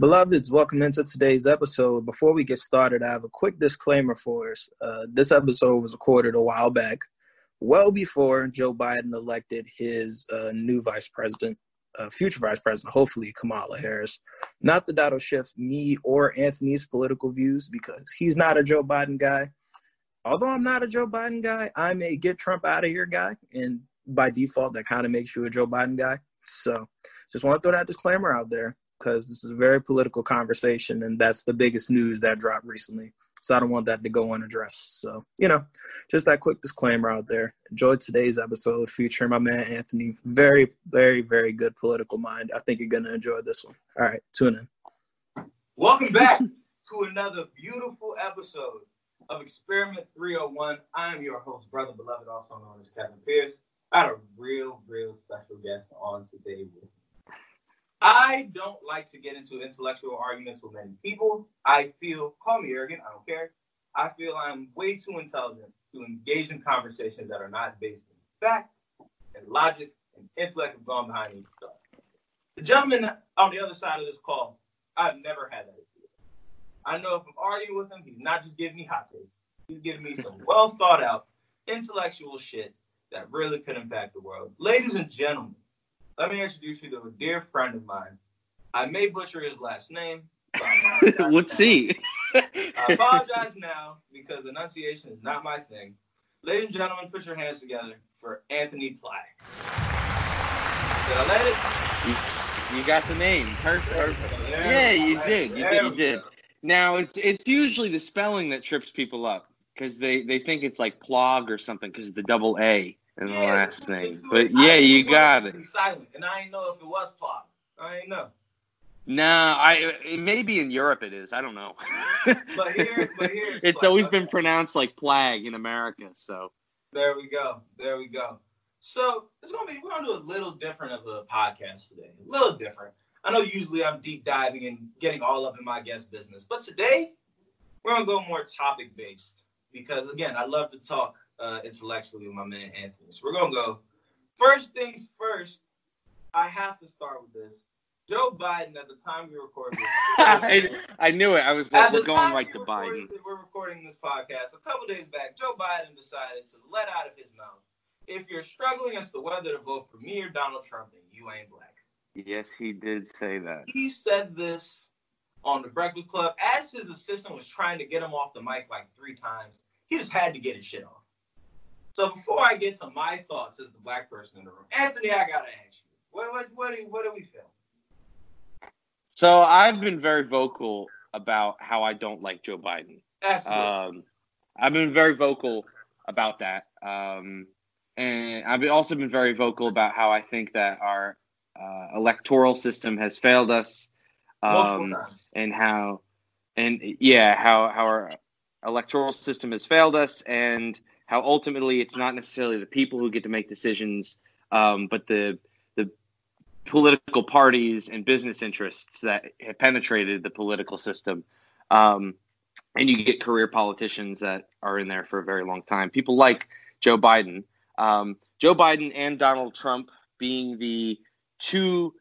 Beloveds, welcome into today's episode. Before we get started, I have a quick disclaimer for us. Uh, this episode was recorded a while back, well before Joe Biden elected his uh, new vice president, uh, future vice president, hopefully Kamala Harris. Not that that'll shift me or Anthony's political views because he's not a Joe Biden guy. Although I'm not a Joe Biden guy, I'm a get Trump out of here guy. And by default, that kind of makes you a Joe Biden guy. So just want to throw that disclaimer out there because this is a very political conversation, and that's the biggest news that dropped recently. So I don't want that to go unaddressed. So, you know, just that quick disclaimer out there. Enjoy today's episode featuring my man Anthony. Very, very, very good political mind. I think you're going to enjoy this one. All right, tune in. Welcome back to another beautiful episode of Experiment 301. I'm your host, Brother Beloved, also known as Kevin Pierce. I had a real, real special guest on today with. I don't like to get into intellectual arguments with many people. I feel, call me arrogant, I don't care. I feel I'm way too intelligent to engage in conversations that are not based in fact and logic and intellect have gone behind each other. The gentleman on the other side of this call, I've never had that issue. I know if I'm arguing with him, he's not just giving me hot takes. He's giving me some well thought out intellectual shit that really could impact the world. Ladies and gentlemen, let me introduce you to a dear friend of mine. I may butcher his last name. Let's see. I apologize now because enunciation is not my thing. Ladies and gentlemen, put your hands together for Anthony Plagg. Did I let it? You, you got the name. Perfect. Perfect. Yeah, you did. You did. You did. Now it's it's usually the spelling that trips people up because they they think it's like plog or something because of the double A in the yeah, last name. But yeah, you got it. Silent, and I didn't know if it was plot. I ain't know. Nah, I maybe in Europe. It is. I don't know. but here, but here, it's, it's always okay. been pronounced like plague in America. So there we go. There we go. So it's gonna be we're gonna do a little different of a podcast today. A little different. I know usually I'm deep diving and getting all up in my guest business, but today we're gonna go more topic based because again, I love to talk uh, intellectually with my man Anthony. So we're gonna go. First things first, I have to start with this. Joe Biden, at the time we recorded this, I, I, knew it. I was like, we're going right to Biden. We're recording this podcast. A couple days back, Joe Biden decided to let out of his mouth, if you're struggling as to whether to vote for me or Donald Trump, then you ain't black. Yes, he did say that. He said this on the Breakfast Club as his assistant was trying to get him off the mic like three times. He just had to get his shit off. So before I get to my thoughts as the black person in the room, Anthony, I gotta ask you, what what what do, what do we feel? So I've been very vocal about how I don't like Joe Biden. Absolutely. Um, I've been very vocal about that, um, and I've also been very vocal about how I think that our uh, electoral system has failed us, um, and how, and yeah, how how our electoral system has failed us, and how ultimately it's not necessarily the people who get to make decisions, um, but the the political parties and business interests that have penetrated the political system. Um, and you get career politicians that are in there for a very long time. People like Joe Biden, um, Joe Biden and Donald Trump being the two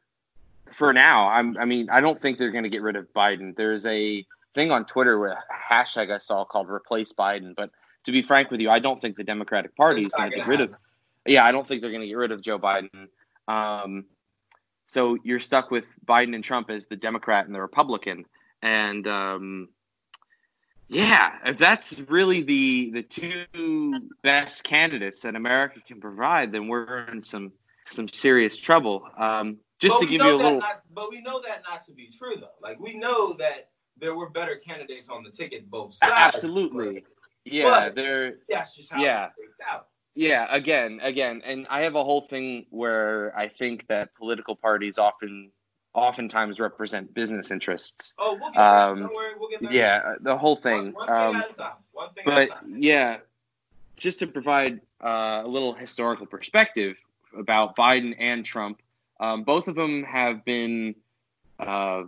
for now. I'm, I mean, I don't think they're going to get rid of Biden. There's a thing on Twitter with a hashtag I saw called "replace Biden," but to be frank with you, I don't think the Democratic Party is going to get rid of. Yeah, I don't think they're going to get rid of Joe Biden. Um, so you're stuck with Biden and Trump as the Democrat and the Republican, and um, yeah, if that's really the the two best candidates that America can provide, then we're in some some serious trouble. Um, just but to give you a little, not, but we know that not to be true though. Like we know that there were better candidates on the ticket both sides. Absolutely. Yeah, they're that's just how yeah. Yeah, again, again, and I have a whole thing where I think that political parties often oftentimes represent business interests. Oh, we'll get um, Don't worry, we'll get Yeah, the whole thing. One, one thing um, at a time. One thing but yeah, just to provide uh, a little historical perspective about Biden and Trump, um, both of them have been, uh,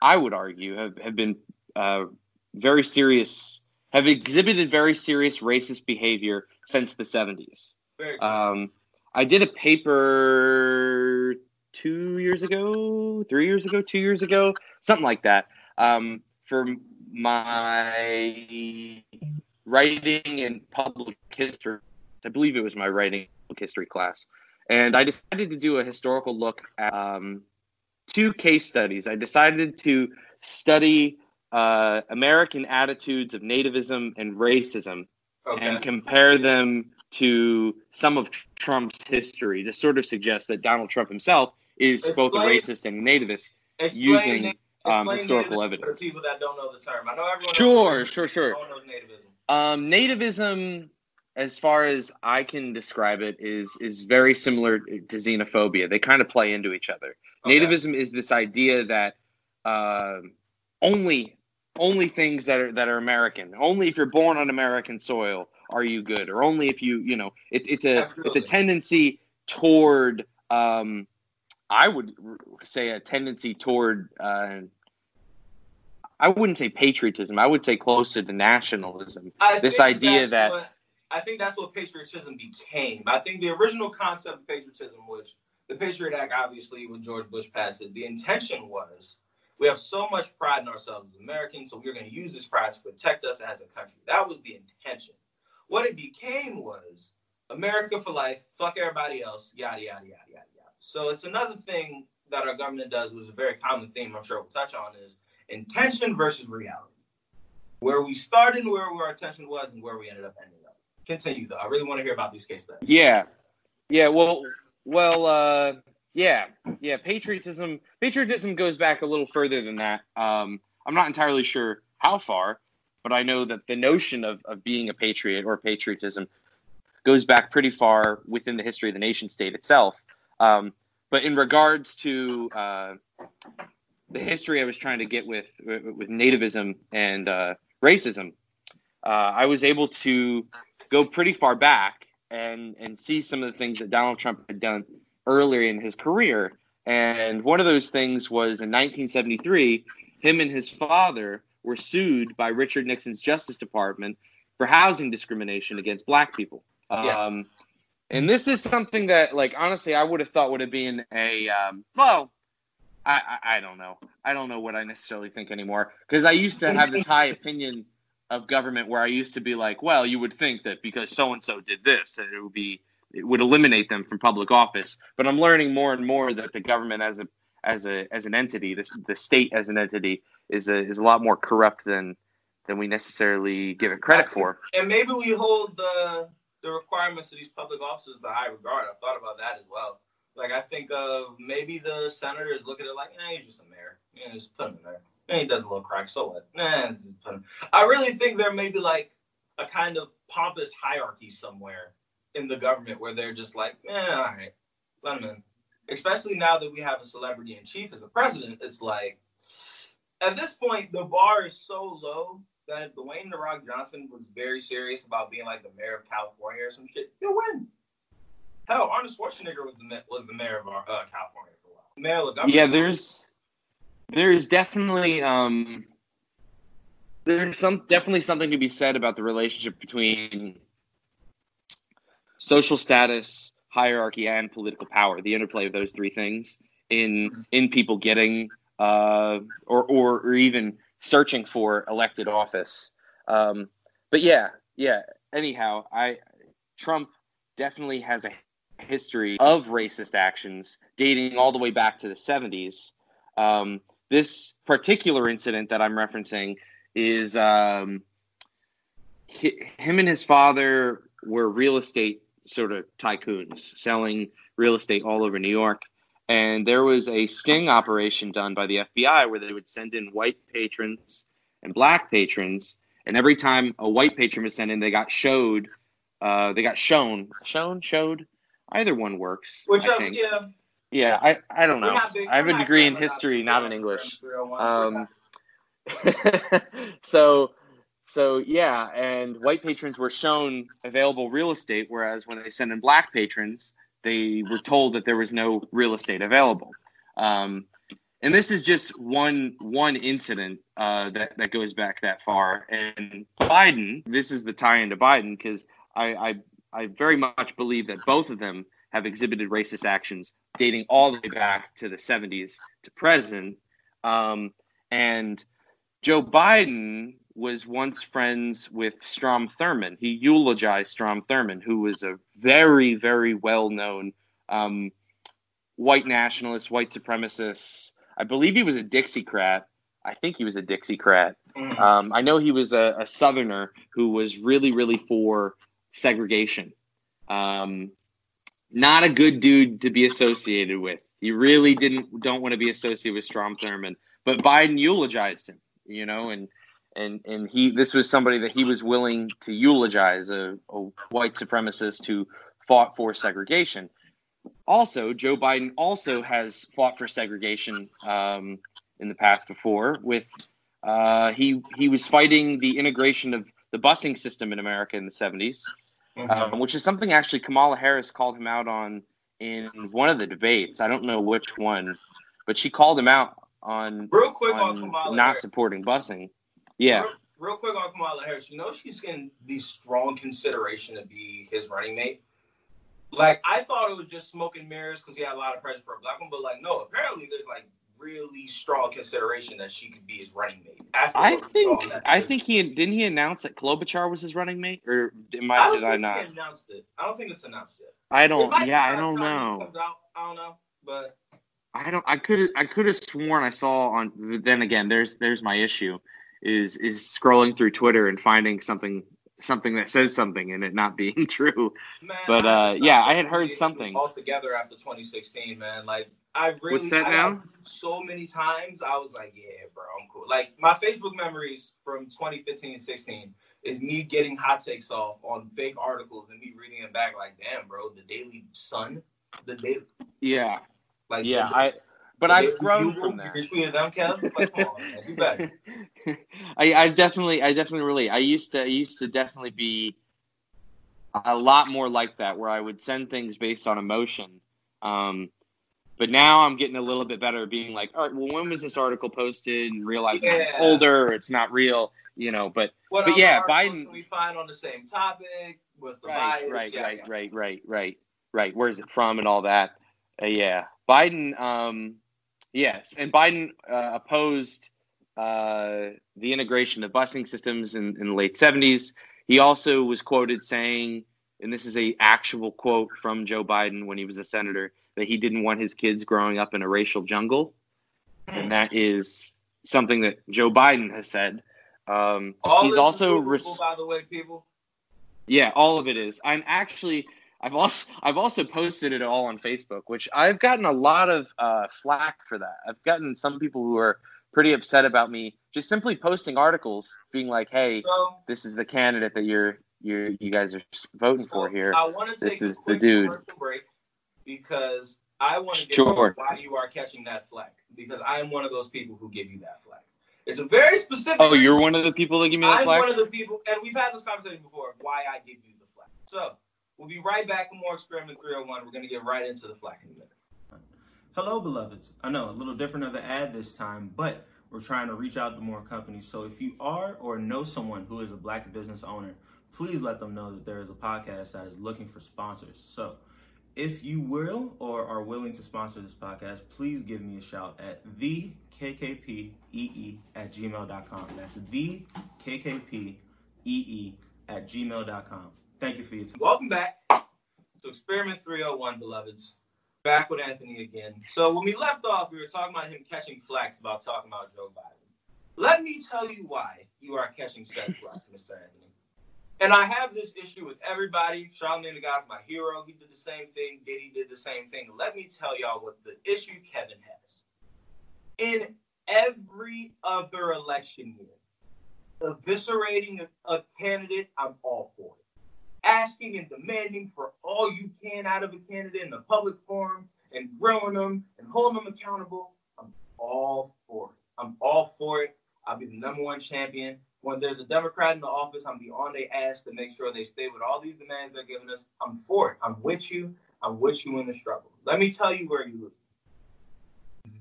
I would argue, have, have been uh, very serious have exhibited very serious racist behavior since the 70s. Um, I did a paper two years ago, three years ago, two years ago, something like that, um, for my writing and public history. I believe it was my writing history class, and I decided to do a historical look at um, two case studies. I decided to study uh, American attitudes of nativism and racism okay. and compare them to some of Trump's history to sort of suggest that Donald Trump himself is explain, both a racist and a nativist using um, historical evidence. For people that don't know the term, I know everyone. Sure, sure, sure. Nativism. Um, nativism, as far as I can describe it, is is very similar to xenophobia. They kind of play into each other. Okay. Nativism is this idea that uh, only only things that are that are American. Only if you're born on American soil are you good, or only if you you know it's it's a Absolutely. it's a tendency toward um, I would say a tendency toward uh, I wouldn't say patriotism. I would say closer to nationalism. I this idea that what, I think that's what patriotism became. I think the original concept of patriotism, which the Patriot Act, obviously, when George Bush passed it, the intention was we have so much pride in ourselves as Americans, so we're going to use this pride to protect us as a country. That was the intention. What it became was America for life, fuck everybody else, yada, yada, yada, yada, yada. So it's another thing that our government does, which is a very common theme I'm sure we'll touch on, is intention versus reality. Where we started and where our intention was and where we ended up ending up. Continue, though. I really want to hear about these case studies. Yeah. Yeah, well, well, uh, yeah, yeah. Patriotism, patriotism goes back a little further than that. Um, I'm not entirely sure how far, but I know that the notion of, of being a patriot or patriotism goes back pretty far within the history of the nation state itself. Um, but in regards to uh, the history I was trying to get with with nativism and uh, racism, uh, I was able to go pretty far back and and see some of the things that Donald Trump had done earlier in his career. And one of those things was in 1973, him and his father were sued by Richard Nixon's Justice Department for housing discrimination against black people. Yeah. Um, and this is something that, like, honestly, I would have thought would have been a, um, well, I, I, I, don't know. I don't know what I necessarily think anymore because I used to have this high opinion of government where I used to be like, well, you would think that because so and so did this, it would be it would eliminate them from public office. But I'm learning more and more that the government as a as a as an entity, this the state as an entity is a is a lot more corrupt than than we necessarily give it credit for. And maybe we hold the the requirements of these public offices to high regard. I've thought about that as well. Like I think of maybe the senators look at it like, eh, he's just a mayor. Yeah, just put him in there. And he does a little crack, so what? Nah, just put him. I really think there may be like a kind of pompous hierarchy somewhere in the government where they're just like, yeah, all right, let him in. Especially now that we have a celebrity in chief as a president, it's like at this point the bar is so low that if Dwayne the Rock Johnson was very serious about being like the mayor of California or some shit, he'll win. Hell, Arnold Schwarzenegger was the was the mayor of uh, California for a while. Mayor of yeah, there's there's definitely um there's some definitely something to be said about the relationship between social status, hierarchy, and political power. The interplay of those three things in in people getting uh, or, or or even searching for elected office. Um, but yeah, yeah. Anyhow, I Trump definitely has a history of racist actions dating all the way back to the 70s. Um, this particular incident that I'm referencing is um, him and his father were real estate sort of tycoons selling real estate all over New York. And there was a sting operation done by the FBI where they would send in white patrons and black patrons. And every time a white patron was sent in, they got showed, uh, they got shown, shown, showed. Either one works. Which I think. Yeah. Yeah, I, I don't know. I have a degree in history, not in English. Um, so so yeah, and white patrons were shown available real estate, whereas when they sent in black patrons, they were told that there was no real estate available. Um, and this is just one one incident uh, that that goes back that far. And Biden, this is the tie into Biden because I, I I very much believe that both of them have exhibited racist actions dating all the way back to the 70s to present. Um, and Joe Biden was once friends with Strom Thurmond. He eulogized Strom Thurmond, who was a very, very well known um, white nationalist, white supremacist. I believe he was a Dixiecrat. I think he was a Dixiecrat. Mm. Um, I know he was a, a, Southerner who was really, really for segregation. Um, not a good dude to be associated with. You really didn't don't want to be associated with Strom Thurmond, but Biden eulogized him. You know, and and and he this was somebody that he was willing to eulogize a, a white supremacist who fought for segregation. Also, Joe Biden also has fought for segregation um, in the past before. With uh, he he was fighting the integration of the busing system in America in the 70s, mm-hmm. um, which is something actually Kamala Harris called him out on in one of the debates. I don't know which one, but she called him out on real quick on, on not Harris. supporting busing. Yeah. Real, real, quick on Kamala Harris, you know she's getting the strong consideration to be his running mate. Like I thought it was just smoking mirrors because he had a lot of pressure for a black one, but like no, apparently there's like really strong consideration that she could be his running mate. I think I think he didn't he announce that Klobuchar was his running mate, or am I, I did I not? announced it. I don't think it's announced yet. I don't. Yeah, I don't know. Out, I don't know, but I don't. I could. I could have sworn I saw on. Then again, there's there's my issue is is scrolling through Twitter and finding something something that says something and it not being true. Man, but uh, yeah, I had heard something all together after 2016. Man, like I really what's that I now? So many times I was like, yeah, bro, I'm cool. Like my Facebook memories from 2015 and 16 is me getting hot takes off on fake articles and me reading them back like, damn, bro, the Daily Sun, the Daily. Yeah. Like yeah, I but I've grown from that. You're them, Kev? Like, come on, man. You better. I, I definitely, I definitely relate. I used to, I used to definitely be a lot more like that, where I would send things based on emotion. Um, but now I'm getting a little bit better, being like, all right, well, when was this article posted, and realizing yeah. it's older, it's not real, you know. But, what but yeah, Biden. We find on the same topic. Was the right, bias? Right, yeah, right, yeah. right, right, right, right. Where's it from, and all that. Uh, yeah, Biden. Um, Yes, and Biden uh, opposed uh, the integration of busing systems in, in the late 70s. He also was quoted saying, and this is a actual quote from Joe Biden when he was a senator, that he didn't want his kids growing up in a racial jungle, and that is something that Joe Biden has said. Um, he's also, res- by the way, people. Yeah, all of it is. I'm actually I've also I've also posted it all on Facebook, which I've gotten a lot of uh, flack for that. I've gotten some people who are pretty upset about me just simply posting articles, being like, "Hey, so, this is the candidate that you're you you guys are voting so for here. I want to this is the dude." Break because I want to get sure. why you are catching that flag because I am one of those people who give you that flag. It's a very specific. Oh, you're one of the people that give me that I'm flack. I'm one of the people, and we've had this conversation before. Why I give you the flag. So We'll be right back with more Experiment 301. We're going to get right into the flack in a minute. Hello, beloveds. I know a little different of an ad this time, but we're trying to reach out to more companies. So if you are or know someone who is a black business owner, please let them know that there is a podcast that is looking for sponsors. So if you will or are willing to sponsor this podcast, please give me a shout at the KKPEE at gmail.com. That's the KKPEE at gmail.com. Thank you for your time. Welcome back to Experiment 301, beloveds. Back with Anthony again. So when we left off, we were talking about him catching flax about talking about Joe Biden. Let me tell you why you are catching such flack, Mr. Anthony. And I have this issue with everybody. Charlamagne the God's my hero. He did the same thing. Diddy did the same thing. Let me tell y'all what the issue Kevin has. In every other election year, eviscerating a, a candidate, I'm all for it asking and demanding for all you can out of a candidate in the public forum and grilling them and holding them accountable, I'm all for it. I'm all for it. I'll be the number one champion. When there's a Democrat in the office, I'm be on their ass to make sure they stay with all these demands they're giving us. I'm for it. I'm with you. I'm with you in the struggle. Let me tell you where you lose.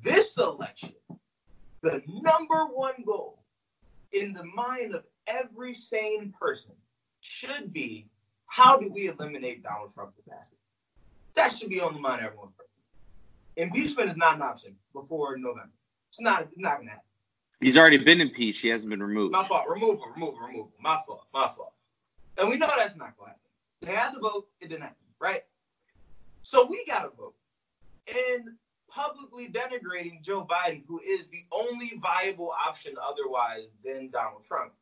This election, the number one goal in the mind of every sane person should be how do we eliminate Donald Trump the fastest? That should be on the mind of everyone. Impeachment is not an option before November. It's not. It's not gonna happen. He's already been impeached. He hasn't been removed. My fault. Remove him. Remove him. Remove him. My fault. My fault. And we know that's not gonna happen. They had to vote. It didn't happen. Right. So we got to vote. And publicly denigrating Joe Biden, who is the only viable option otherwise than Donald Trump.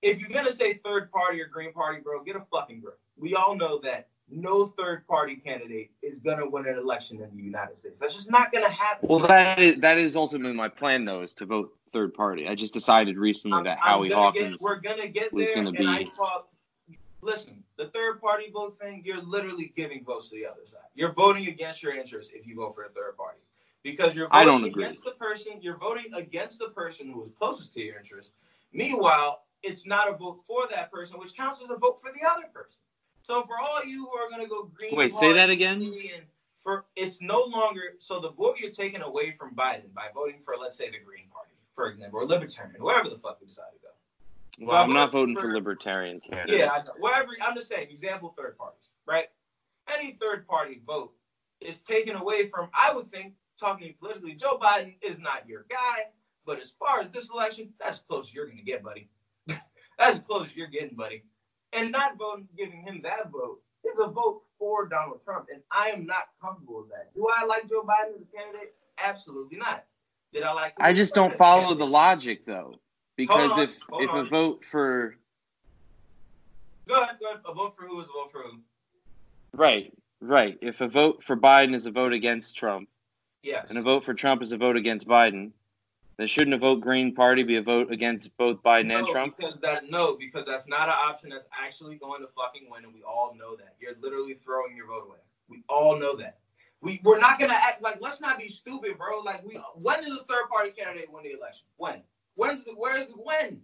If you're gonna say third party or Green Party, bro, get a fucking grip. We all know that no third party candidate is gonna win an election in the United States. That's just not gonna happen. Well, that is that is ultimately my plan, though, is to vote third party. I just decided recently I'm, that I'm Howie gonna Hawkins. Get, we're gonna get was there, gonna be- I thought, listen, the third party vote thing, you're literally giving votes to the other side. You're voting against your interests if you vote for a third party, because you're voting against the person. You're voting against the person who is closest to your interest. Meanwhile, it's not a vote for that person, which counts as a vote for the other person. So for all you who are gonna go green, Wait, say that again? and For it's no longer so the vote you're taking away from Biden by voting for, let's say, the Green Party, for example, or Libertarian, wherever the fuck you decide to go. well, I'm not voting for for- libertarian candidates. Yeah, I know. whatever. I'm just saying, example, third parties, right? Any third party vote is taken away from. I would think, talking politically, Joe Biden is not your guy. But as far as this election, that's as close you're gonna get, buddy. that's as close you're getting, buddy. And not voting, giving him that vote is a vote for Donald Trump, and I am not comfortable with that. Do I like Joe Biden as a candidate? Absolutely not. Did I like? I just don't president? follow the logic though, because on, if hold if a vote for Go ahead, go ahead. A vote for who is a vote for who? right, right, if a vote for Biden is a vote against Trump, Yes. and a vote for Trump is a vote against Biden, then shouldn't a vote Green Party be a vote against both Biden and Trump? Because that no, because that's not an option that's actually going to fucking win, and we all know that. You're literally throwing your vote away. We all know that. We we're not gonna act like let's not be stupid, bro. Like we when does a third party candidate win the election? When? When's the where's the when?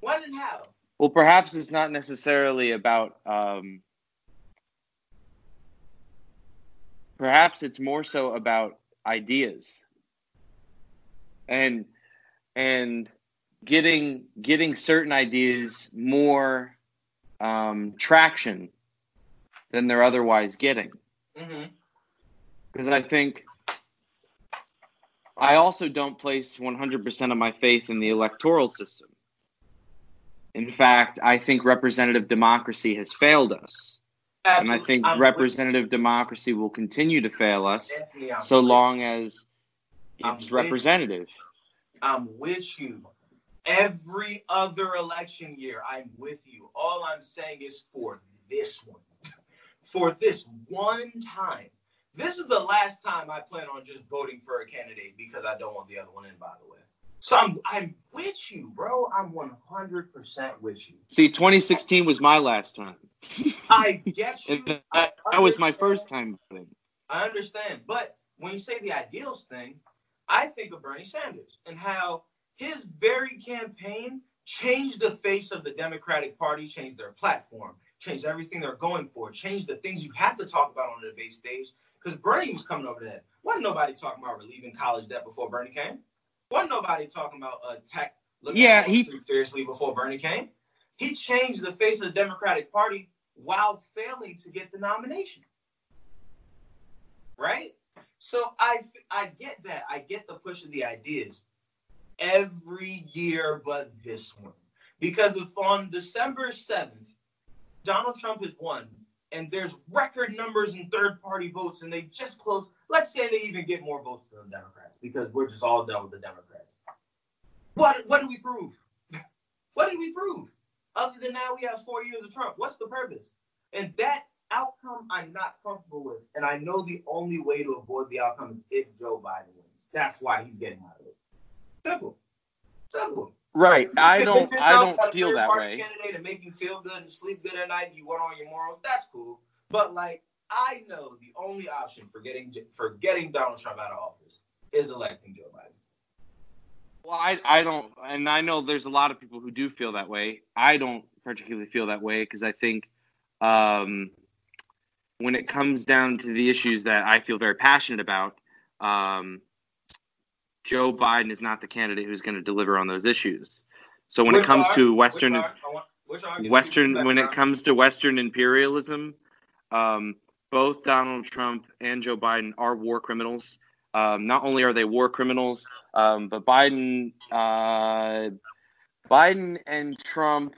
When and how? Well, perhaps it's not necessarily about. Um, perhaps it's more so about ideas, and and getting getting certain ideas more um, traction than they're otherwise getting. Mm-hmm. Because I think I also don't place 100% of my faith in the electoral system. In fact, I think representative democracy has failed us. And I think representative democracy will continue to fail us so long as I'm it's representative. I'm with you. Every other election year, I'm with you. All I'm saying is for this one, for this one time. This is the last time I plan on just voting for a candidate because I don't want the other one in, by the way. So I'm I'm with you, bro. I'm 100% with you. See, 2016 was my last time. I get you. I that, that was my first time voting. I understand. But when you say the ideals thing, I think of Bernie Sanders and how his very campaign changed the face of the Democratic Party, changed their platform, changed everything they're going for, changed the things you have to talk about on the debate stage. Because Bernie was coming over that. Wasn't nobody talking about relieving college debt before Bernie came. Wasn't nobody talking about uh, tech. looking Yeah, he- seriously before Bernie came. He changed the face of the Democratic Party while failing to get the nomination. Right? So I I get that. I get the push of the ideas every year but this one. Because if on December 7th, Donald Trump has won and there's record numbers in third party votes and they just close, let's say they even get more votes than the Democrats because we're just all done with the Democrats. What what do we prove? What did we prove? Other than now we have four years of Trump. What's the purpose? And that outcome I'm not comfortable with. And I know the only way to avoid the outcome is if Joe Biden wins. That's why he's getting out of it. Simple. Simple. Right. I don't I don't feel that way. Candidate and make you feel good and sleep good at night. You went on your morals. That's cool. But like, I know the only option for getting for getting Donald Trump out of office is electing Joe Biden. Well, I, I don't, and I know there's a lot of people who do feel that way. I don't particularly feel that way because I think um, when it comes down to the issues that I feel very passionate about, um, Joe Biden is not the candidate who's going to deliver on those issues. So when Which it comes are- to Western, which are- which are- Western, when it comes to Western imperialism, um, both Donald Trump and Joe Biden are war criminals. Um, not only are they war criminals, um, but Biden, uh, Biden and Trump,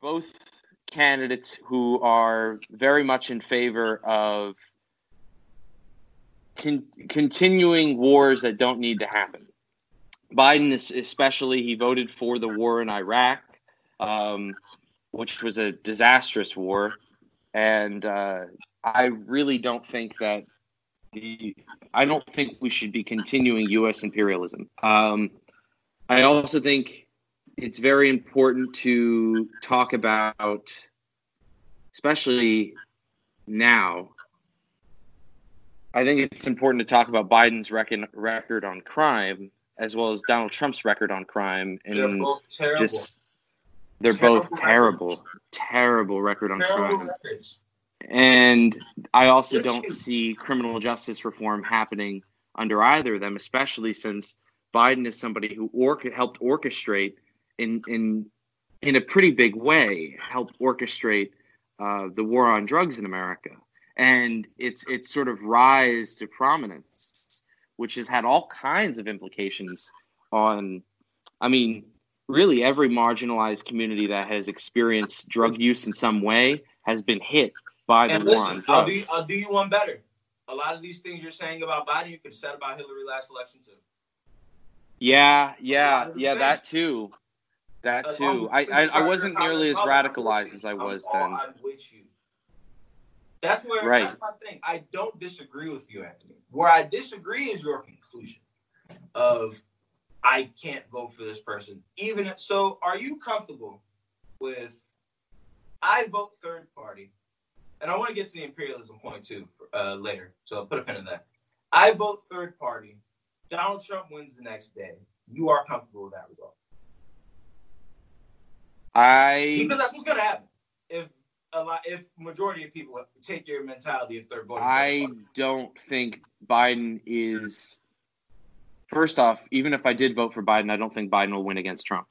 both candidates who are very much in favor of con- continuing wars that don't need to happen. Biden, is, especially, he voted for the war in Iraq, um, which was a disastrous war, and uh, I really don't think that the I don't think we should be continuing U.S. imperialism. Um, I also think it's very important to talk about, especially now. I think it's important to talk about Biden's rec- record on crime as well as Donald Trump's record on crime, and They're both terrible. just they're Terrible both terrible, records. terrible record on terrible crime. records. And I also don't see criminal justice reform happening under either of them, especially since Biden is somebody who or- helped orchestrate in in in a pretty big way, helped orchestrate uh, the war on drugs in America, and it's it's sort of rise to prominence, which has had all kinds of implications on, I mean, really every marginalized community that has experienced drug use in some way has been hit by the And war listen, on I'll do. I'll do you one better. A lot of these things you're saying about Biden, you could have said about Hillary last election too. Yeah, yeah, yeah, that too. That As too. I, I, I wasn't nearly as common color, I'm radicalized as. I was then. I'm with you. That's where Right. that's my thing. I don't disagree with you, Anthony. Where I disagree is your conclusion of I can't vote for this person. Even if, so, are you comfortable with I vote third party? And I want to get to the imperialism point too uh, later. So I'll put a pin in that. I vote third party. Donald Trump wins the next day. You are comfortable with that result? I Because that's what's gonna happen if a lot if majority of people take your mentality if they're voting. I don't think Biden is. First off, even if I did vote for Biden, I don't think Biden will win against Trump.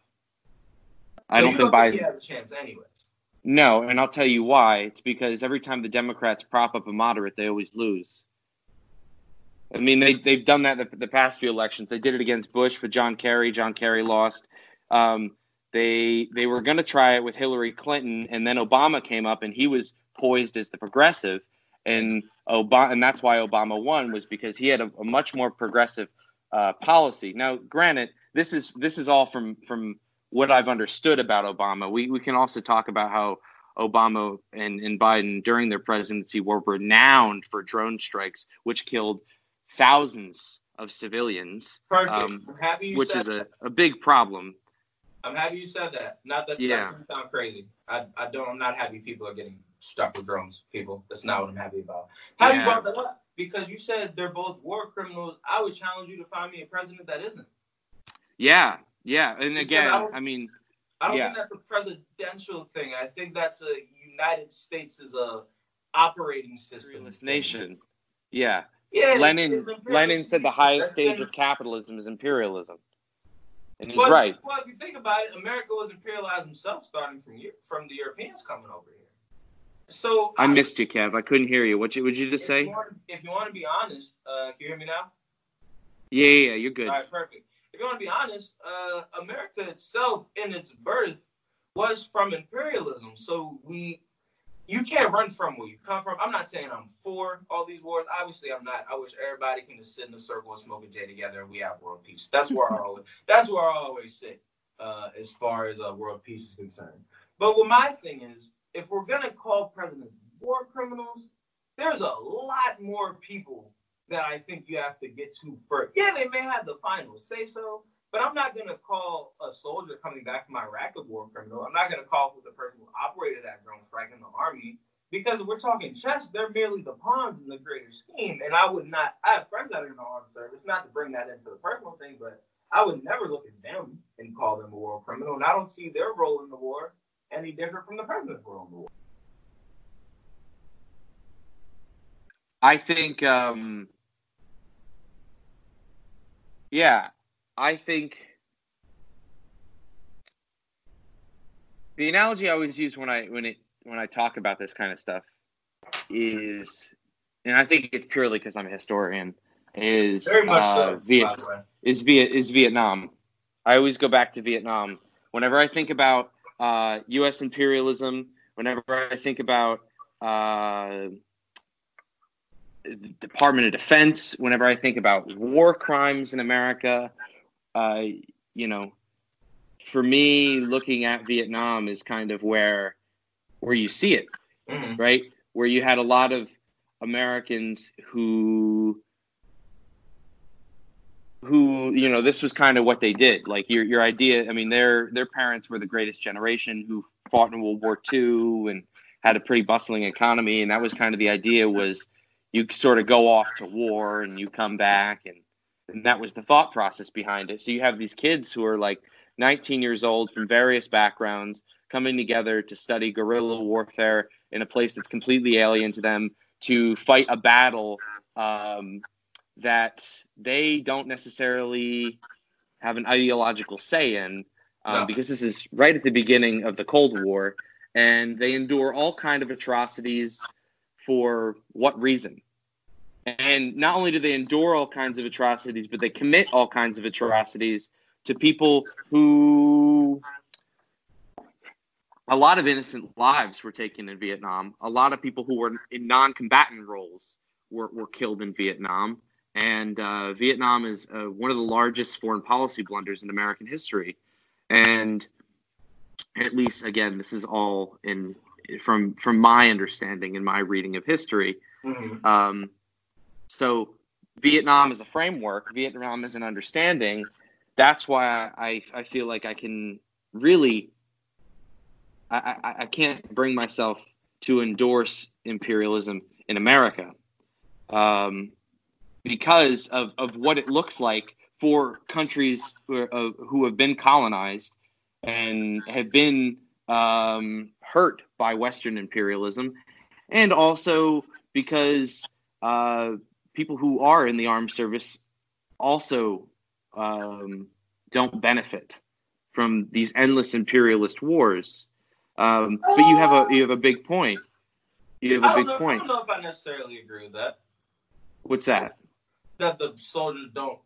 I don't think don't Biden. think has a chance anyway. No, and I'll tell you why. It's because every time the Democrats prop up a moderate, they always lose. I mean, they they've done that the, the past few elections. They did it against Bush with John Kerry. John Kerry lost. Um, they they were going to try it with Hillary Clinton, and then Obama came up, and he was poised as the progressive, and Obama, and that's why Obama won was because he had a, a much more progressive uh, policy. Now, granted, this is this is all from from what I've understood about Obama. We we can also talk about how Obama and, and Biden during their presidency were renowned for drone strikes, which killed thousands of civilians, Um, I'm happy you which is a, a big problem. I'm happy you said that. Not that Yeah. that sound crazy. I, I don't I'm not happy people are getting stuck with drones, people. That's not what I'm happy about. How do you brought that up? Because you said they're both war criminals. I would challenge you to find me a president that isn't. Yeah, yeah, and Because again, I I mean, I don't Yeah. think that's a presidential thing. I think that's a United States is a operating system. thing. nation. Yeah, Yeah, Lenin. Lenin said the highest That's stage of capitalism is imperialism, and he's Well, right. Well, if you think about it, America was imperialized himself, starting from from the Europeans coming over here. So I missed you, Kev. I couldn't hear you. What you would you just say? You want, if you want to be honest, uh, can you hear me now? Yeah, yeah, yeah, you're good. All right, perfect. If you want to be honest, uh, America itself, in its birth, was from imperialism. So we, you can't run from where you come from. I'm not saying I'm for all these wars. Obviously, I'm not. I wish everybody can just sit in a circle and smoke a J together, and we have world peace. That's where I always. That's where I always sit, uh, as far as uh, world peace is concerned. But what my thing is, if we're gonna call presidents war criminals, there's a lot more people that I think you have to get to first. Yeah, they may have the final say so, but I'm not gonna call a soldier coming back from Iraq a war criminal. I'm not gonna call the person who operated that drone strike in the army because we're talking chess. They're merely the pawns in the greater scheme, and I would not. I have friends that are in the armed service. Not to bring that into the personal thing, but I would never look at them and call them a war criminal, and I don't see their role in the war any different from the president's role in the war. I think, um, yeah, I think the analogy I always use when I when it when I talk about this kind of stuff is, and I think it's purely because I'm a historian, is Very much uh, so. Viet, by the way. is Viet is Vietnam. I always go back to Vietnam whenever I think about uh, U.S. imperialism. Whenever I think about uh, the Department of Defense, whenever I think about war crimes in America, uh, you know, for me, looking at Vietnam is kind of where where you see it Mhm. right? Where you had a lot of Americans who who you know this was kind of what they did like your your idea i mean their their parents were the greatest generation who fought in world war ii and had a pretty bustling economy and that was kind of the idea was you sort of go off to war and you come back and and that was the thought process behind it so you have these kids who are like 19 years old from various backgrounds coming together to study guerrilla warfare in a place that's completely alien to them to fight a battle um, that they don't necessarily have an ideological say in um, No. because this is right at the beginning of the cold war and they endure all kind of atrocities for what reason and not only do they endure all kinds of atrocities but they commit all kinds of atrocities to people who a lot of innocent lives were taken in Vietnam. A lot of people who were in non-combatant roles were, were killed in Vietnam. And uh, Vietnam is uh, one of the largest foreign policy blunders in American history. And at least, again, this is all in from from my understanding and my reading of history. Mhm. Um, so Vietnam is a framework. Vietnam is an understanding. That's why I, I feel like I can really I, I, I can't bring myself to endorse imperialism in America um, because of, of what it looks like for countries who, are, uh, who have been colonized and have been um, hurt by Western imperialism, and also because uh, people who are in the armed service also um, don't benefit from these endless imperialist wars. Um, but you have a you have a big point. You have a big know, I don't know if I necessarily agree with that. What's that? That the soldiers don't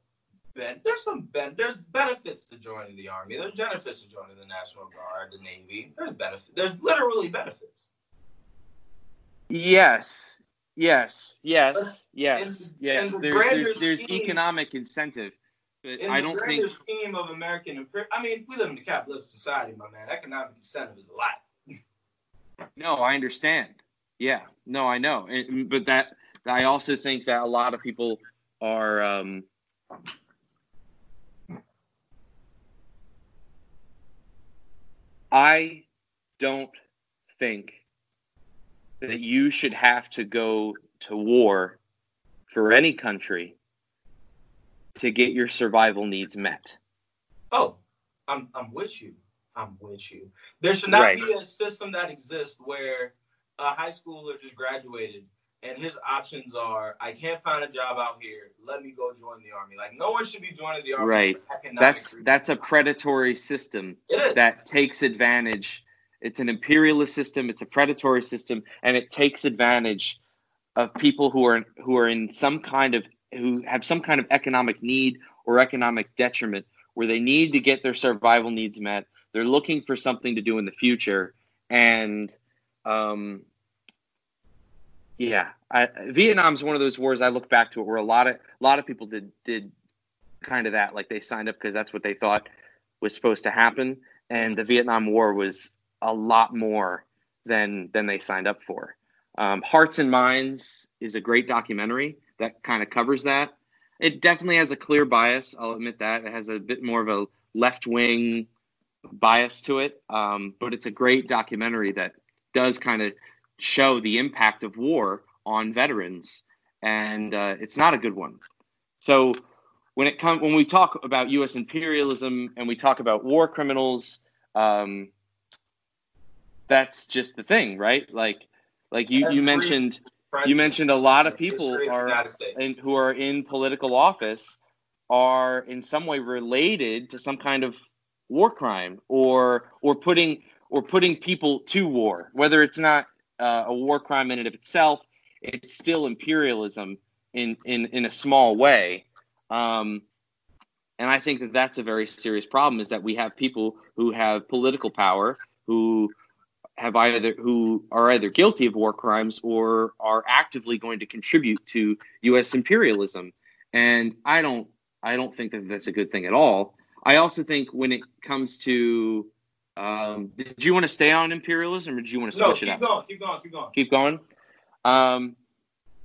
ben- there's some ben- there's benefits to joining the army. There's benefits to joining the National Guard, the Navy. There's benefits. There's literally benefits. Yes, yes, yes, yes, yes. There's there's there's scheme- economic incentive, but In I don't think. scheme of American I mean, we live in a capitalist society, my man. Economic incentive is a lot. No, I understand. Yeah, no, I know, and, but that I also think that a lot of people are. Um, I don't think that you should have to go to war for any country to get your survival needs met. Oh, I'm I'm with you. I'm with you. There should not Right. be a system that exists where a high schooler just graduated and his options are I can't find a job out here. Let me go join the army. Like no one should be joining the army. Right. That's reasons. that's a predatory system that takes advantage. It's an imperialist system. It's a predatory system, and it takes advantage of people who are who are in some kind of who have some kind of economic need or economic detriment where they need to get their survival needs met. They're looking for something to do in the future, and um, yeah, I, Vietnam's one of those wars. I look back to it where a lot of a lot of people did did kind of that, like they signed up because that's what they thought was supposed to happen, and the Vietnam War was a lot more than than they signed up for. Um, Hearts and Minds is a great documentary that kind of covers that. It definitely has a clear bias. I'll admit that it has a bit more of a left wing bias to it, um, but it's a great documentary that does kind of show the impact of war on veterans, and uh, it's not a good one. So when it comes when we talk about U.S. imperialism and we talk about war criminals, um, that's just the thing, right? Like, like you, you mentioned you mentioned a lot of people history of the are in, who are in political office are in some way related to some kind of war crime or or putting or putting people to war whether it's not uh, a war crime in and of itself. It's still imperialism in in in a small way. Um, and I think that that's a very serious problem. Is that we have people who have political power who have either who are either guilty of war crimes or are actively going to contribute to U.S. imperialism. And I don't I don't think that that's a good thing at all. I also think when it comes to um, did you want to stay on imperialism or did you want to switch no, it up? Going, keep going, keep going, keep going. Um,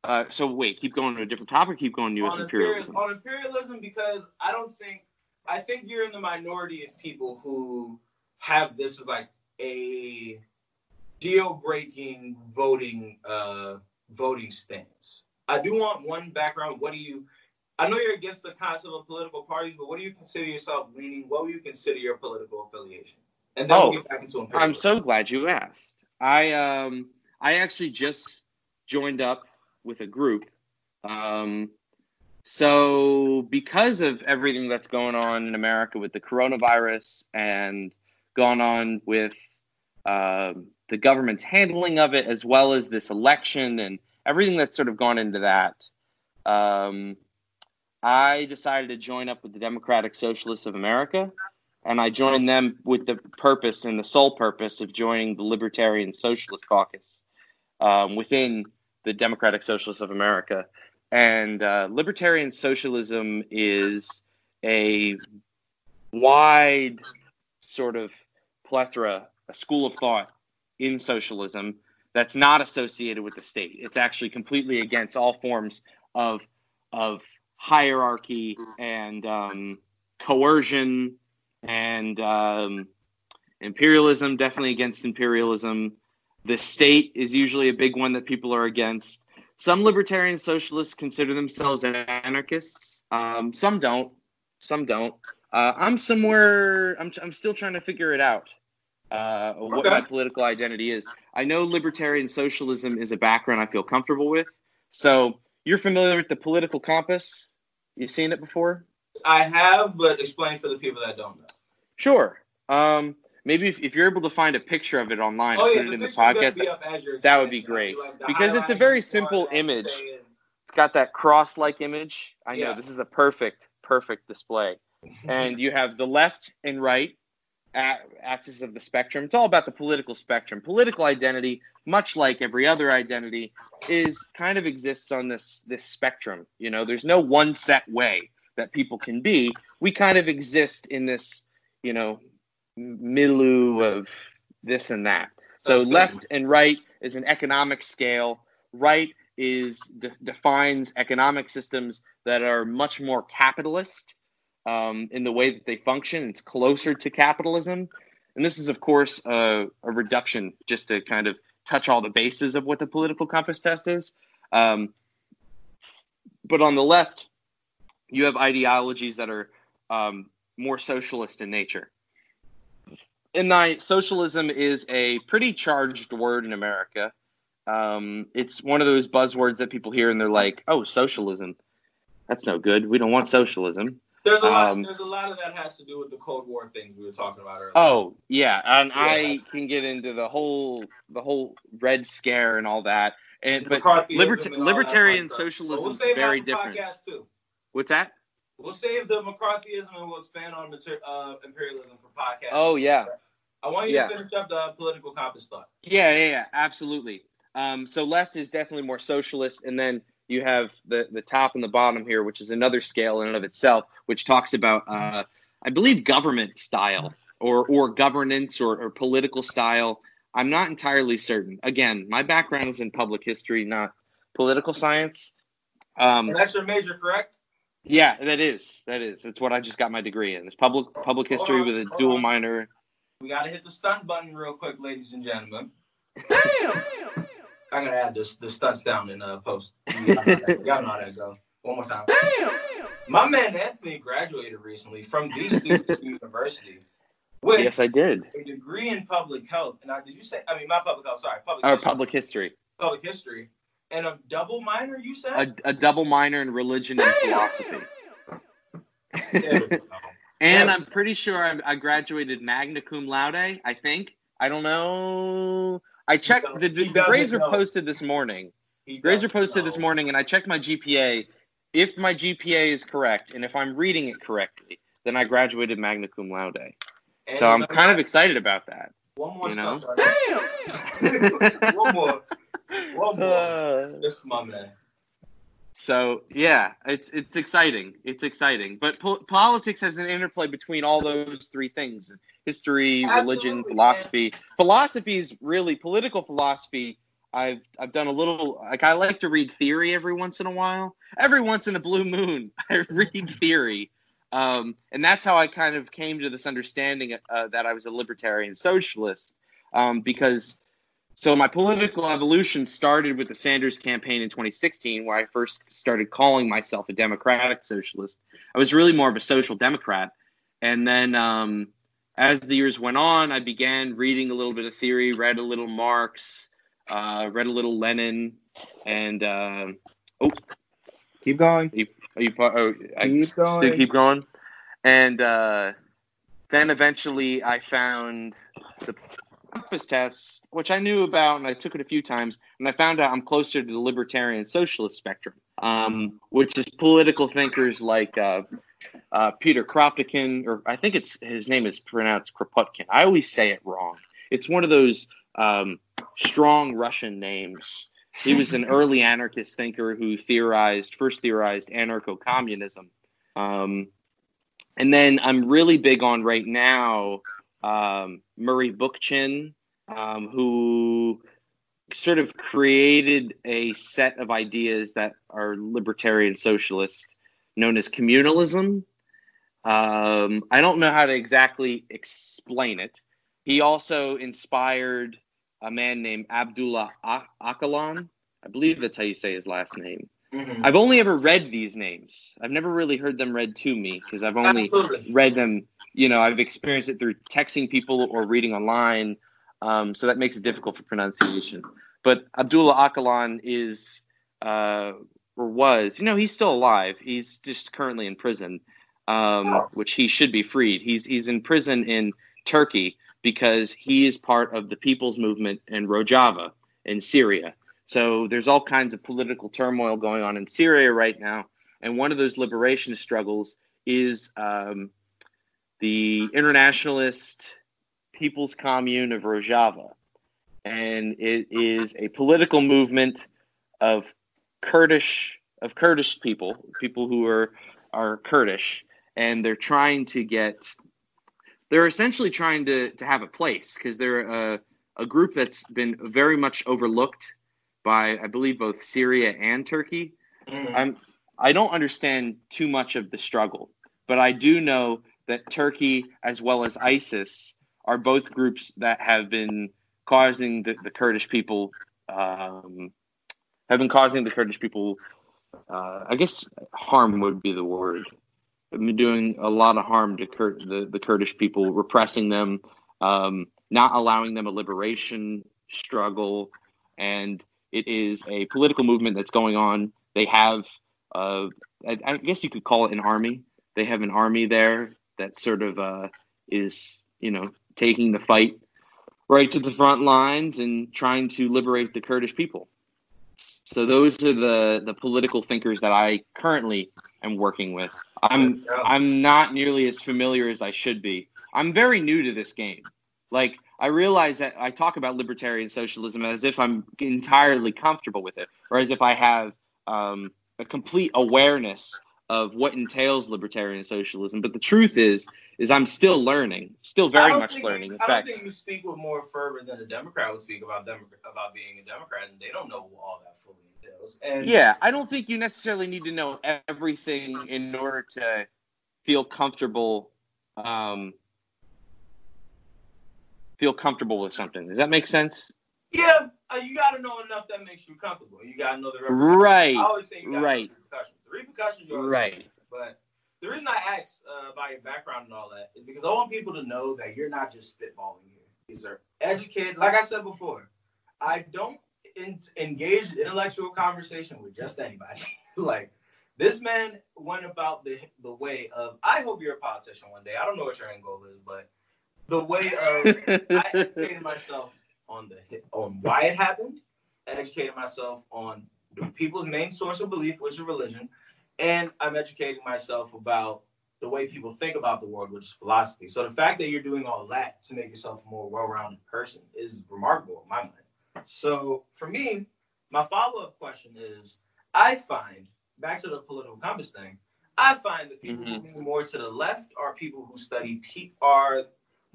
uh, so wait, keep going to a different topic. Keep going to U.S. On imperialism. On imperialism, because I don't think I think you're in the minority of people who have this like a deal breaking voting uh, voting stance. I do want one background. What do you? I know you're against the concept of political parties, but what do you consider yourself leaning? What would you consider your political affiliation? And then oh, we'll get back into I'm so glad you asked. I um I actually just joined up with a group. Um, so because of everything that's going on in America with the coronavirus and gone on with um, the government's handling of it, as well as this election and everything that's sort of gone into that, um, I decided to join up with the Democratic Socialists of America. And I joined them with the purpose and the sole purpose of joining the Libertarian Socialist Caucus um, within the Democratic Socialists of America. And uh, libertarian socialism is a wide sort of plethora, a school of thought in socialism that's not associated with the state. It's actually completely against all forms of of hierarchy and um, coercion and um, imperialism. Definitely against imperialism. The state is usually a big one that people are against. Some libertarian socialists consider themselves anarchists. Um, some don't. Some don't. Uh, I'm somewhere. I'm. I'm still trying to figure it out uh, what my political identity is. I know libertarian socialism is a background I feel comfortable with. So you're familiar with the political compass? You've seen it before? I have, but explain for the people that don't know. Sure. Um, maybe if, if you're able to find a picture of it online, oh, put yeah, it in the podcast, that would be great. Like because it's a very simple image. It's got that cross-like image. I yeah. know this is a perfect, perfect display. and you have the left and right axis of the spectrum. It's all about the political spectrum. Political identity, much like every other identity, is kind of exists on this this spectrum. You know, there's no one set way that people can be. We kind of exist in this, you know, milieu of this and that. So left and right is an economic scale. Right is de- defines economic systems that are much more capitalist um, in the way that they function. It's closer to capitalism. And this is, of course, a, a reduction just to kind of touch all the bases of what the political compass test is. Um, but on the left, you have ideologies that are um, more socialist in nature. And I, socialism is a pretty charged word in America. Um, it's one of those buzzwords that people hear and they're like, "Oh, socialism. That's no good. We don't want socialism." There's a lot. Um, there's a lot of that has to do with the Cold War things we were talking about earlier. Oh yeah, and yeah. I can get into the whole the whole Red Scare and all that. And but liberta- libertarian socialism we'll is very different. Too. What's that? We'll save the McCarthyism and we'll expand on mater- uh, imperialism for podcast. Oh yeah. I want you yeah. to finish up the political compass thought. Yeah, yeah, yeah, absolutely. Um, so left is definitely more socialist, and then you have the the top and the bottom here, which is another scale in and of itself, which talks about uh, I believe government style or or governance or, or political style. I'm not entirely certain. Again, my background is in public history, not political science. Um, and that's your major, correct? Yeah, that is. That is. That's what I just got my degree in. It's public public history on, with a dual on. minor. We got to hit the stun button real quick, ladies and gentlemen. Damn. I'm gonna add this the stunts down in uh, post. Y'all know how that go. One more time. Damn. My man Anthony graduated recently from the Stevens University. With yes, I did. A degree in public health. And I, did you say? I mean, my public health. Sorry, public. Or history. public history. Public history. And a double minor, you said? A, a double minor in religion and philosophy. and I'm pretty sure I'm, I graduated magna cum laude. I think. I don't know. I checked the, the, the grades were posted this morning. Grades are posted know. this morning, and I checked my GPA. If my GPA is correct, and if I'm reading it correctly, then I graduated magna cum laude. And so I'm kind of excited about that. One more you know? stuff. Damn. one more. One more. Uh, Just my man. So yeah, it's it's exciting. It's exciting. But po- politics has an interplay between all those three things: history, Absolutely, religion, philosophy. Man. Philosophy is really political philosophy. I've I've done a little like I like to read theory every once in a while. Every once in a blue moon, I read theory, um, and that's how I kind of came to this understanding uh, that I was a libertarian socialist um, because so my political evolution started with the Sanders campaign in 2016, where I first started calling myself a democratic socialist. I was really more of a social democrat, and then um, as the years went on, I began reading a little bit of theory, read a little Marx, uh, read a little Lenin, and uh, oh, keep going. Are you, are you, oh, keep going. Keep going. And uh, then eventually, I found the test, which I knew about and I took it a few times, and I found out I'm closer to the libertarian socialist spectrum, um, which is political thinkers like uh, uh, Peter Kropotkin, or I think it's his name is pronounced Kropotkin. I always say it wrong. It's one of those um, strong Russian names. He was an early anarchist thinker who theorized, first theorized anarcho communism. Um, and then I'm really big on right now um, Murray Bookchin, um, who sort of created a set of ideas that are libertarian socialist, known as communalism. Um, I don't know how to exactly explain it. He also inspired a man named Abdullah Öcalan. I believe that's how you say his last name. Mm-hmm. I've only ever read these names. I've never really heard them read to me because I've only Absolutely. read them. You know, I've experienced it through texting people or reading online. Um, so that makes it difficult for pronunciation. But Abdullah Öcalan is uh, or was, you know, he's still alive. He's just currently in prison, um, which he should be freed. He's he's in prison in Turkey because he is part of the People's Movement in Rojava in Syria so there's all kinds of political turmoil going on in Syria right now. And one of those liberation struggles is um, the internationalist People's Commune of Rojava. And it is a political movement of Kurdish of Kurdish people, people who are are Kurdish, and they're trying to get they're essentially trying to to have a place because they're a, a group that's been very much overlooked by I believe both Syria and Turkey. Mm. I'm I don't understand too much of the struggle, but I do know that Turkey as well as ISIS are both groups that have been causing the, the Kurdish people um, have been causing the Kurdish people. Uh, I guess harm would be the word. Have been doing a lot of harm to Kur- the the Kurdish people, repressing them, um, not allowing them a liberation struggle, and it is a political movement that's going on. They have, uh, I, I, guess you could call it an army. They have an army there that sort of uh, is, you know, taking the fight right to the front lines and trying to liberate the Kurdish people. So those are the the political thinkers that I currently am working with. I'm I'm not nearly as familiar as I should be. I'm very new to this game. Like I realize that I talk about libertarian socialism as if I'm entirely comfortable with it, or as if I have um, a complete awareness of what entails libertarian socialism. But the truth is, is I'm still learning, still very much learning. In I fact, don't think you speak with more fervor than a Democrat would speak about Demo- about being a Democrat, and they don't know all that fully entails. And yeah, I don't think you necessarily need to know everything in order to feel comfortable. Um, feel comfortable with something. Does that make sense? Yeah, uh, you got to know enough that makes you comfortable. You got to know the repercussions. Right. I always say right. Repercussions. The repercussions are right. But the reason I asked uh, about your background and all that is because I want people to know that you're not just spitballing here. These are educated. Like I said before, I don't in- engage intellectual conversation with just anybody. like this man went about the the way of. I hope you're a politician one day. I don't know what your end goal is, but the way of I educated myself on the on why it happened, educating myself on the people's main source of belief, which is religion, and I'm educating myself about the way people think about the world, which is philosophy. So the fact that you're doing all that to make yourself a more well-rounded person is remarkable in my mind. So for me, my follow-up question is: I find back to the political compass thing. I find the people mm-hmm. who move more to the left are people who study pe- are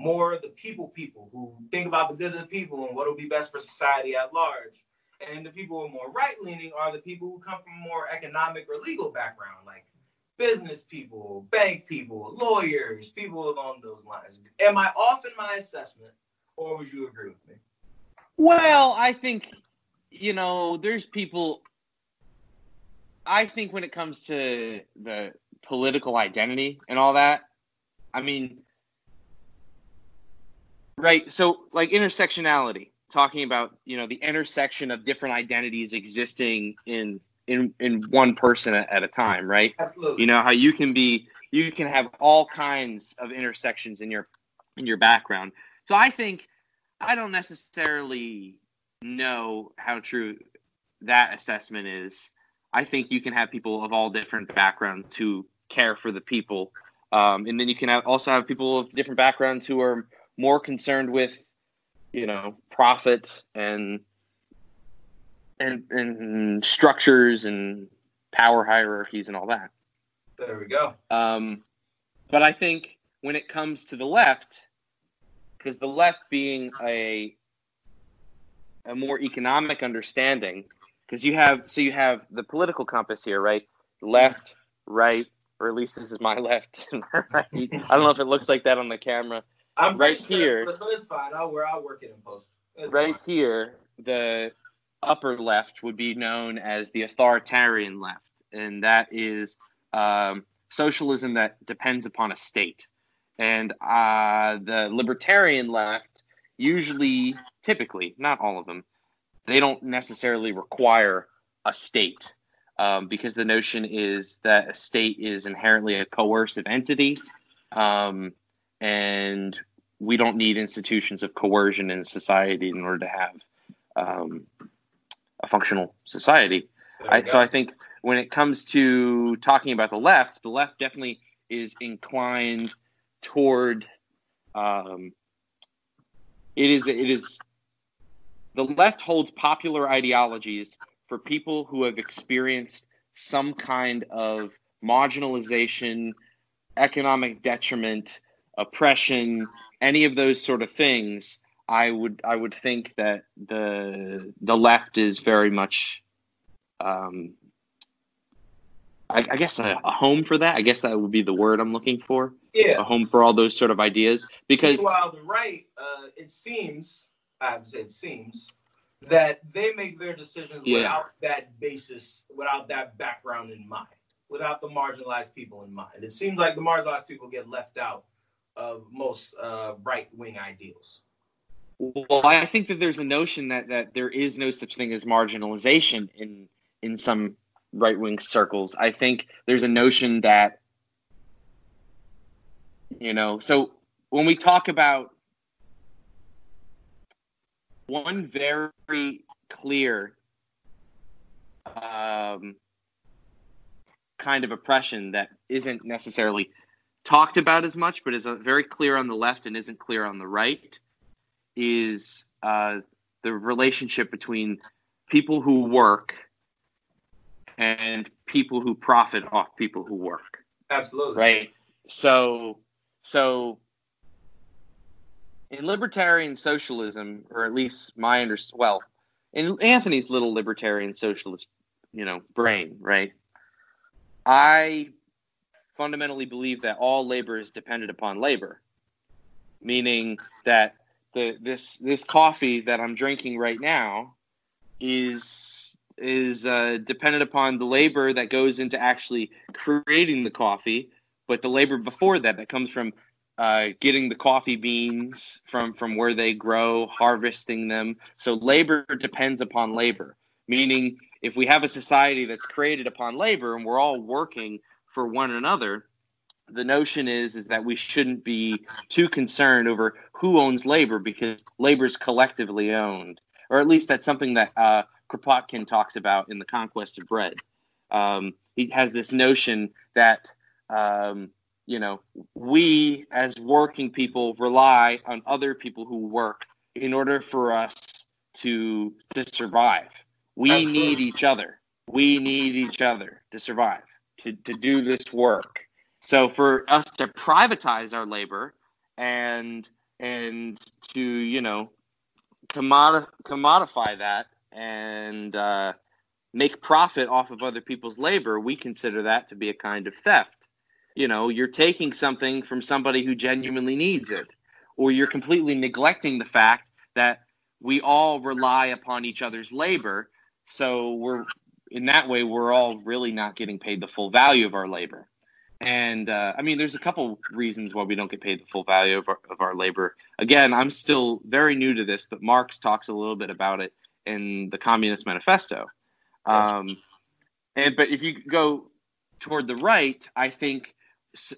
more the people people who think about the good of the people and what will be best for society at large. And the people who are more right leaning are the people who come from more economic or legal background, like business people, bank people, lawyers, people along those lines. Am I off in my assessment, or would you agree with me? Well, I think, you know, there's people. I think when it comes to the political identity and all that, I mean, right? So, like intersectionality, talking about you know the intersection of different identities existing in in in one person at, at a time, right? Absolutely. You know how you can be you can have all kinds of intersections in your in your background. So I think I don't necessarily know how true that assessment is. I think you can have people of all different backgrounds who care for the people, um, and then you can have, also have people of different backgrounds who are more concerned with, you know, profit and and, and structures and power hierarchies and all that. There we go. Um, but I think when it comes to the left, because the left being a a more economic understanding, because you have so you have the political compass here, right? Left, right, or at least this is my left right. I don't know if it looks like that on the camera. I'm right here. But it's fine. I'll, I'll work it in post. It's right fine. here, the upper left would be known as the authoritarian left, and that is um, socialism that depends upon a state. And uh, the libertarian left, usually, typically, not all of them, they don't necessarily require a state um, because the notion is that a state is inherently a coercive entity. Um, and we don't need institutions of coercion in society in order to have um, a functional society. I, so I think when it comes to talking about the left, the left definitely is inclined toward. Um, it is it is the left holds popular ideologies for people who have experienced some kind of marginalization, economic detriment, oppression, any of those sort of things I would I would think that the the left is very much, um, I, I guess a, a, home for that. I guess that would be the word I'm looking for. Yeah, a home for all those sort of ideas. Because while the right, uh, it seems I would say it seems that they make their decisions yeah. without that basis, without that background in mind, without the marginalized people in mind. It seems like the marginalized people get left out of most uh, right wing ideals. Well, I think that there's a notion that that there is no such thing as marginalization in in some right wing circles. I think there's a notion that you know, so when we talk about one very clear um, kind of oppression that isn't necessarily talked about as much, but is very clear on the left and isn't clear on the right is uh, the relationship between people who work and people who profit off people who work. Absolutely. Right. So, so in libertarian socialism, or at least my under well, in Anthony's little libertarian socialist, you know, brain, right? I fundamentally believe that all labor is dependent upon labor, meaning that the this this coffee that I'm drinking right now is is uh, dependent upon the labor that goes into actually creating the coffee, but the labor before that that comes from uh, getting the coffee beans from from where they grow, harvesting them. So labor depends upon labor, meaning if we have a society that's created upon labor and we're all working for one another, the notion is is that we shouldn't be too concerned over who owns labor because labor is collectively owned, or at least that's something that uh, Kropotkin talks about in The Conquest of Bread. Um, he has this notion that um, you know we as working people rely on other people who work in order for us to to survive. We Absolutely. need each other. We need each other to survive to, to do this work. So for us to privatize our labor and and to you know commodi- commodify that and uh, make profit off of other people's labor, we consider that to be a kind of theft. You know, you're taking something from somebody who genuinely needs it, or you're completely neglecting the fact that we all rely upon each other's labor. So we're in that way, we're all really not getting paid the full value of our labor. And uh, I mean, there's a couple reasons why we don't get paid the full value of our, of our labor. Again, I'm still very new to this, but Marx talks a little bit about it in the Communist Manifesto. Um, and but if you go toward the right, I think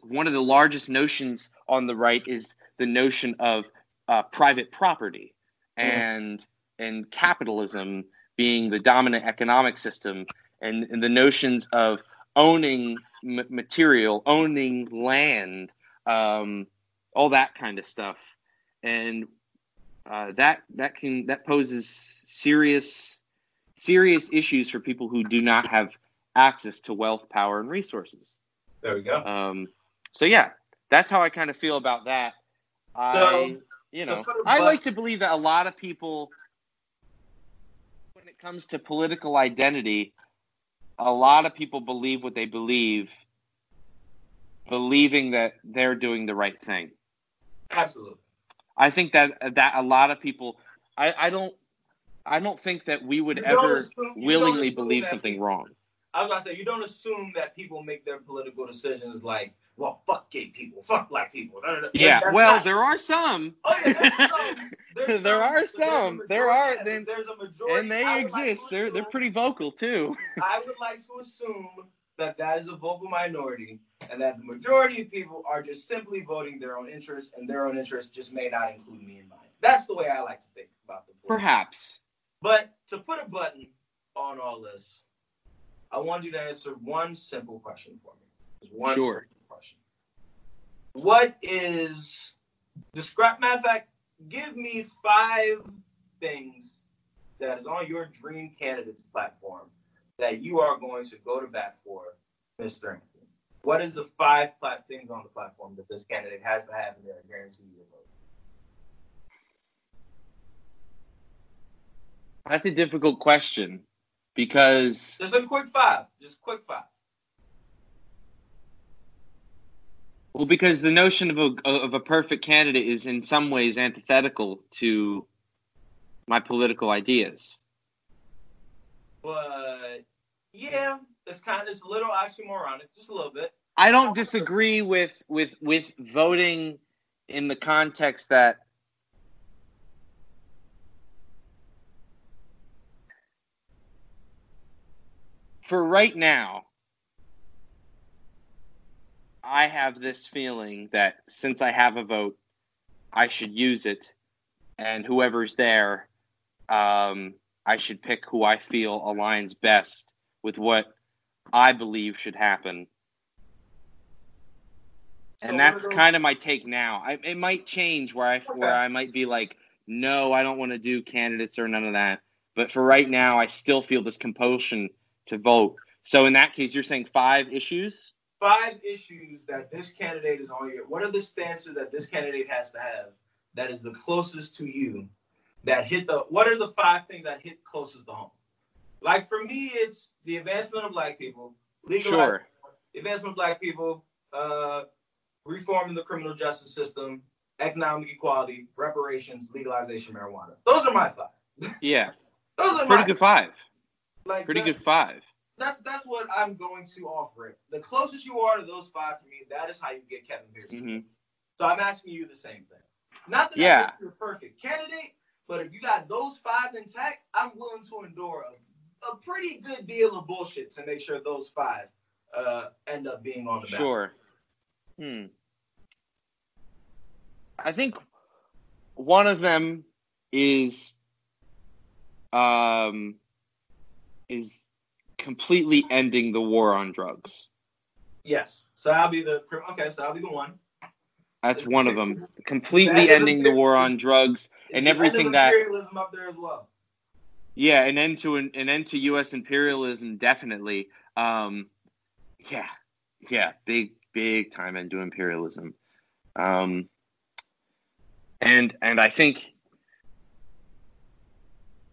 one of the largest notions on the right is the notion of uh, private property and and capitalism being the dominant economic system, and, and the notions of owning m- material, owning land, um, all that kind of stuff, and uh, that that can that poses serious serious issues for people who do not have access to wealth, power, and resources. There we go. Um, so yeah, that's how I kind of feel about that. I, so, you know, I like to believe that a lot of people, comes to political identity, a lot of people believe what they believe, believing that they're doing the right thing. Absolutely. I think that that a lot of people, I, I don't I don't think that we would ever assume, willingly believe something people, wrong. I was gonna say, you don't assume that people make their political decisions like, well, fuck gay people, fuck black people. Yeah, That's well, not... there are some. Oh, yeah, some. there are some. There are. Then, there's a majority. And they exist. Like they're assume, they're pretty vocal too. I would like to assume that that is a vocal minority, and that the majority of people are just simply voting their own interests, and their own interests just may not include me in mine. That's the way I like to think about the. Perhaps. But to put a button on all this, I want you to answer one simple question for me. One sure. What is describe matter of fact, give me five things that is on your dream candidates platform that you are going to go to bat for, Mr. Anthony. What is the five plat- things on the platform that this candidate has to have in there to guarantee you a vote? That's a difficult question because just a quick five, just quick five. Well, because the notion of a of a perfect candidate is in some ways antithetical to my political ideas. But yeah, it's kind of it's a little oxymoronic, just a little bit. I don't disagree with with with voting in the context that for right now, I have this feeling that since I have a vote, I should use it, and whoever's there, um, I should pick who I feel aligns best with what I believe should happen. So and that's kind of my take now. I, it might change where I okay. where I might be like, no, I don't want to do candidates or none of that. But for right now, I still feel this compulsion to vote. So in that case, you're saying five issues? Five issues that this candidate is on your. What are the stances that this candidate has to have that is the closest to you? That hit the. What are the five things that hit closest to home? Like for me, it's the advancement of black people, legal sure. advancement of black people, uh, reforming the criminal justice system, economic equality, reparations, legalization marijuana. Those are my five. Yeah. Those are pretty good five. Like pretty that, good five. That's that's what I'm going to offer it. The closest you are to those five for me, that is how you get Kevin Pierce. Mm-hmm. So I'm asking you the same thing. Not that yeah. you're a perfect candidate, but if you got those five intact, I'm willing to endure a, a pretty good deal of bullshit to make sure those five uh, end up being on the ballot. Sure. Hmm. I think one of them is um, is completely ending the war on drugs. Yes. So I'll be the okay. So I'll be the one. That's one of them. Completely ending the war on drugs and everything that imperialism up there as well. Yeah, an end to an, an end to U.S. imperialism, definitely. Um, yeah, yeah, big big time into imperialism. Um, and and I think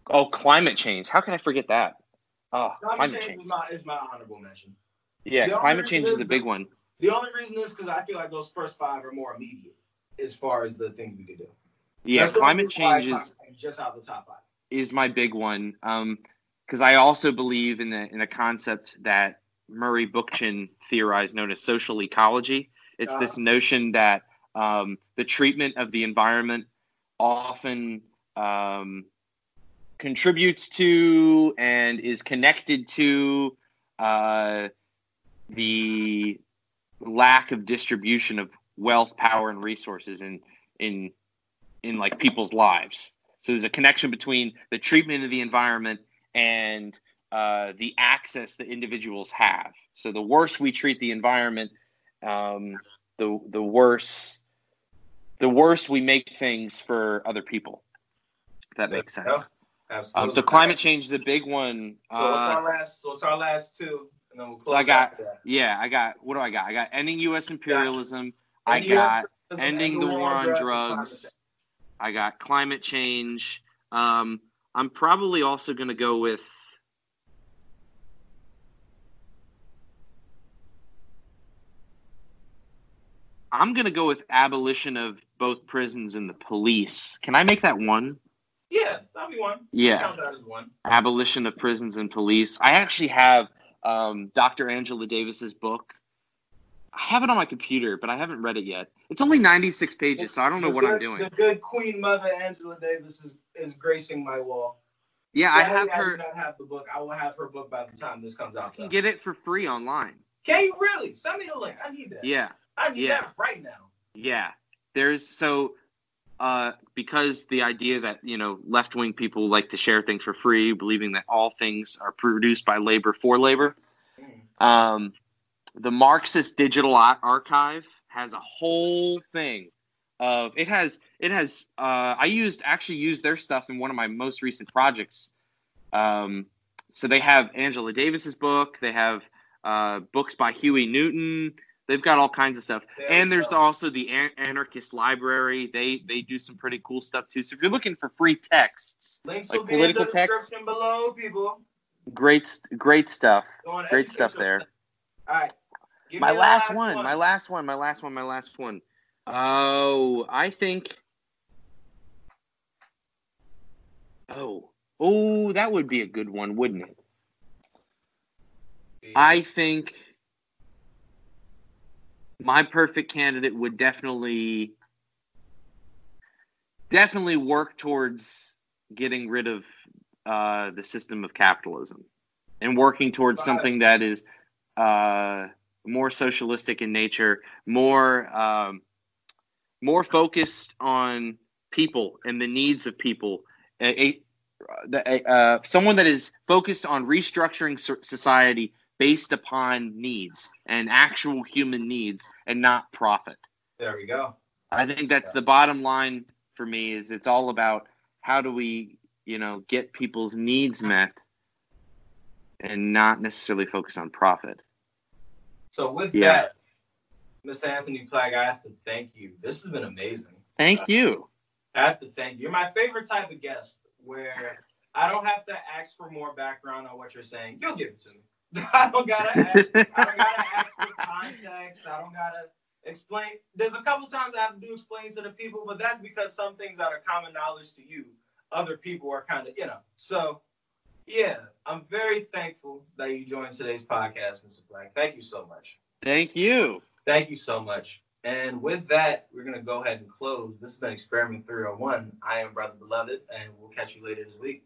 oh, climate change. How can I forget that? Oh, climate, climate change, change. Is, my, is my honorable mention. Yeah, the climate change is, is a big one. The only reason is because I feel like those first five are more immediate as far as the things we could do. Yeah, That's climate change is just out the top five. Is my big one. Um, because I also believe in the in a concept that Murray Bookchin theorized, known as social ecology. It's uh, this notion that um, the treatment of the environment often um, contributes to and is connected to uh, the lack of distribution of wealth, power, and resources in in in like people's lives. So there's a connection between the treatment of the environment and uh, the access that individuals have. So the worse we treat the environment, um, the the worse the worse we make things for other people. If that makes sense. Absolutely. Um, so climate change is a big one. So uh, what's our last? So what's our last two? And then we'll close so I got yeah, I got what do I got? I got ending U.S. imperialism. I got ending the war on drugs. I got climate change. Um, I'm probably also going to go with I'm going to go with abolition of both prisons and the police. Can I make that one? Yeah, that'll be one. Yeah. one. Abolition of prisons and police. I actually have um, Dr. Angela Davis's book. I have it on my computer, but I haven't read it yet. It's only 96 pages, so I don't know what good, I'm doing. The good Queen Mother Angela Davis is, is gracing my wall. Yeah, I have her. I do not have the book. I will have her book by the time this comes out. You can get it for free online. Can you really? Send me the link. I need that. Yeah. I need yeah. that right now. Yeah. There's so uh, because the idea that you know left wing people like to share things for free, believing that all things are produced by labor for labor. Um, the Marxist Digital Archive has a whole thing of it has it has uh, I used actually used their stuff in one of my most recent projects. Um, so they have Angela Davis's book. They have uh, books by Huey Newton. They've got all kinds of stuff, there and there's go. also the Anarchist Library. They they do some pretty cool stuff too. So if you're looking for free texts, Links like political texts, below, people. Great, great stuff. Great stuff there. All right. My last, last one, one, my last one, my last one, my last one. Oh, I think. Oh, oh, that would be a good one, wouldn't it? I think my perfect candidate would definitely definitely work towards getting rid of uh, the system of capitalism and working towards something that is uh, more socialistic in nature, more um, more focused on people and the needs of people. A, a, uh, someone that is focused on restructuring society based upon needs and actual human needs and not profit. There we go. I think that's yeah. the bottom line for me is it's all about how do we, you know, get people's needs met and not necessarily focus on profit. So with yeah. that, Mr. Anthony Plagg, I have to thank you. This has been amazing. Thank uh, you. I have to thank you. You're my favorite type of guest where I don't have to ask for more background on what you're saying. You'll give it to me. I don't gotta ask, I don't gotta ask for context. I don't gotta explain. There's a couple times I have to do explain to the people, but that's because some things that are common knowledge to you, other people are kind of, you know. So yeah, I'm very thankful that you joined today's podcast, Mr. Black. Thank you so much. Thank you. Thank you so much. And with that, we're gonna go ahead and close. This has been Experiment 301. I am Brother Beloved, and we'll catch you later this week.